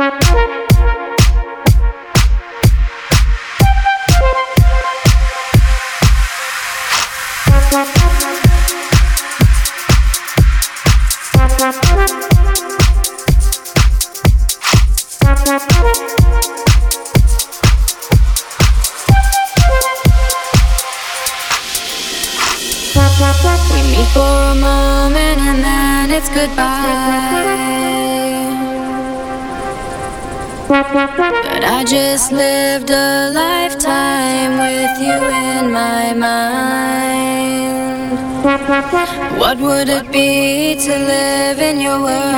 Thank you. But I just lived a lifetime with you in my mind. What would it be to live in your world?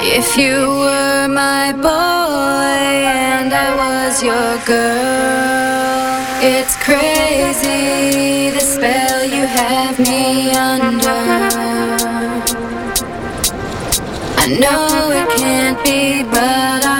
If you were my boy and I was your girl, it's crazy the spell you have me under. Know it can't be, but I'll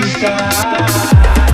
freestyle.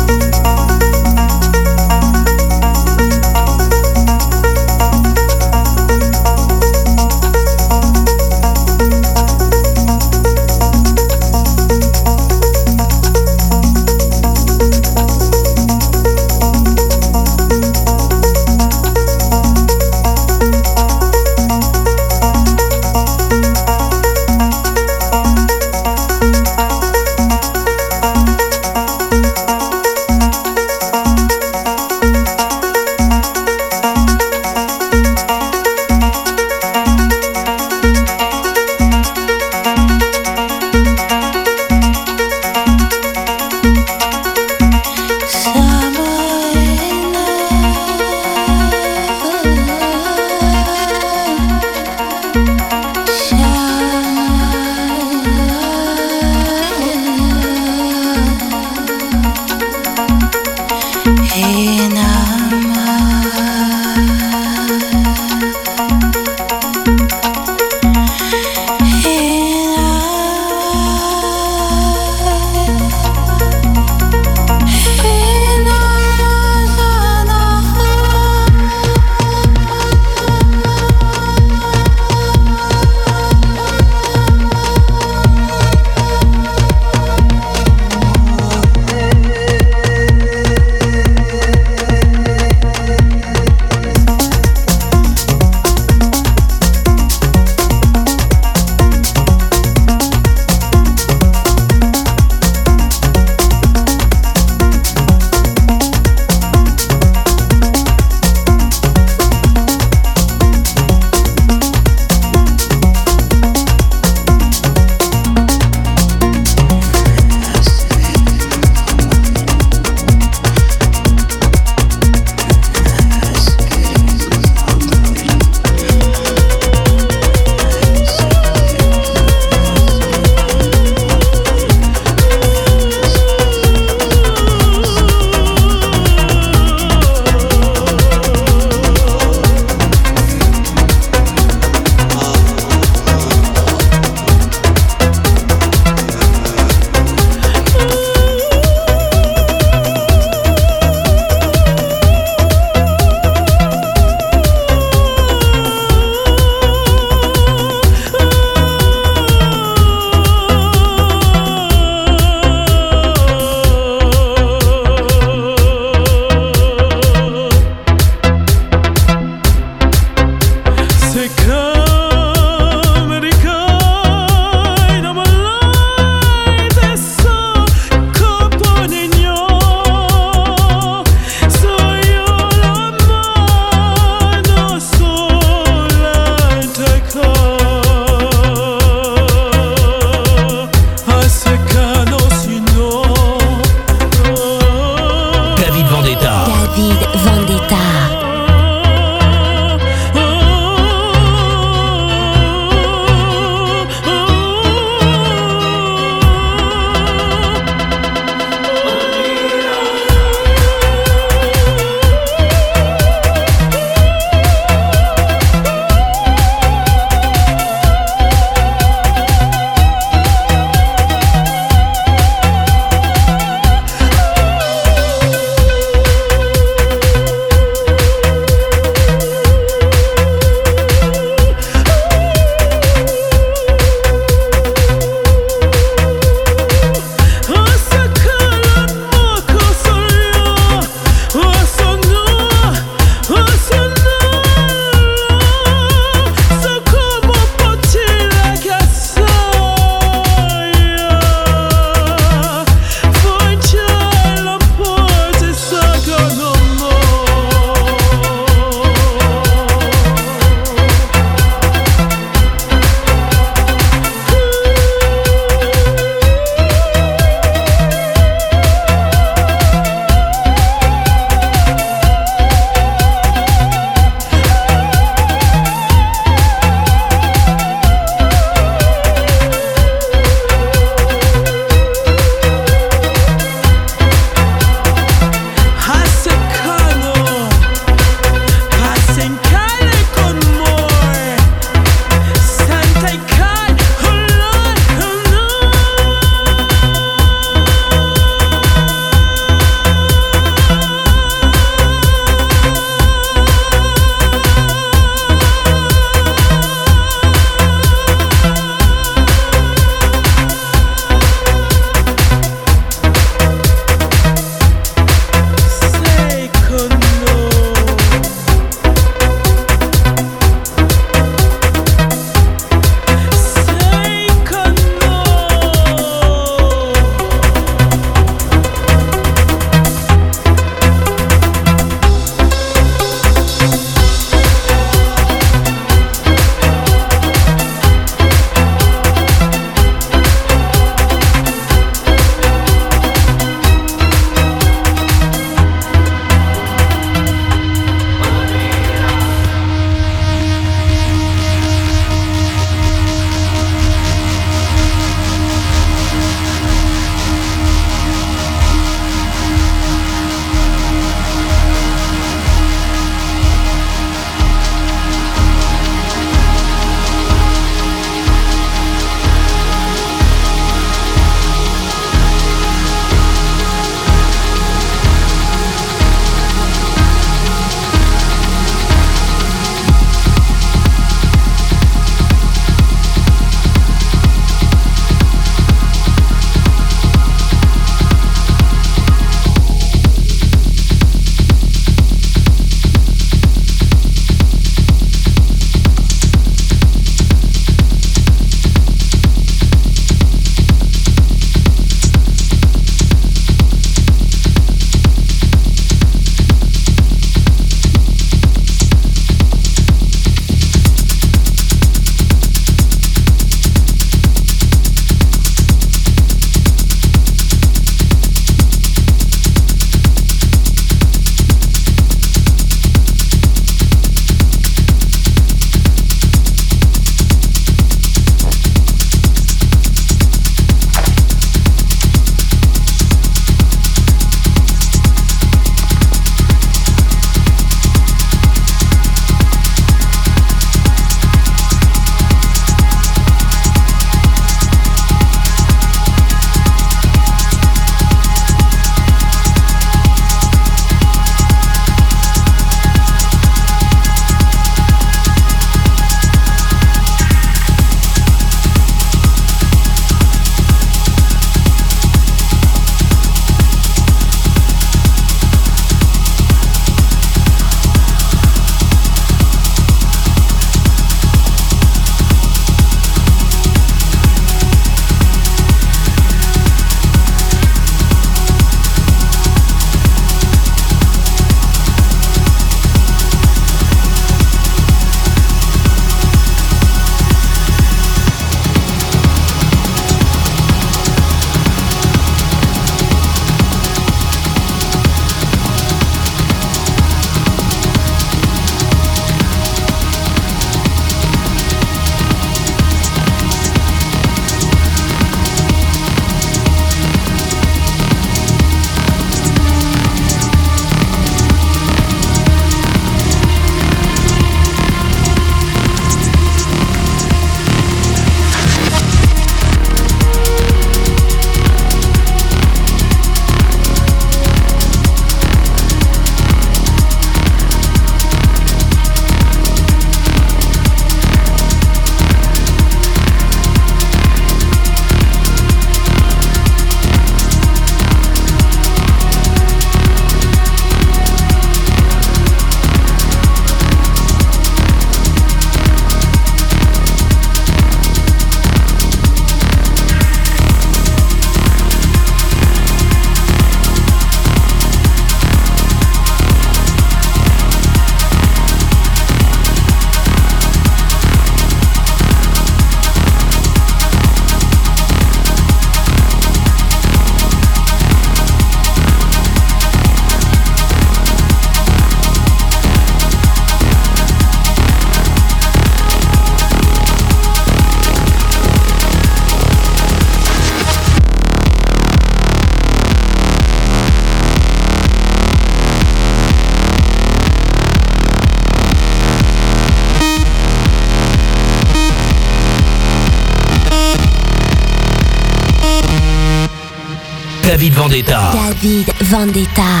David Vendetta. David Vendetta.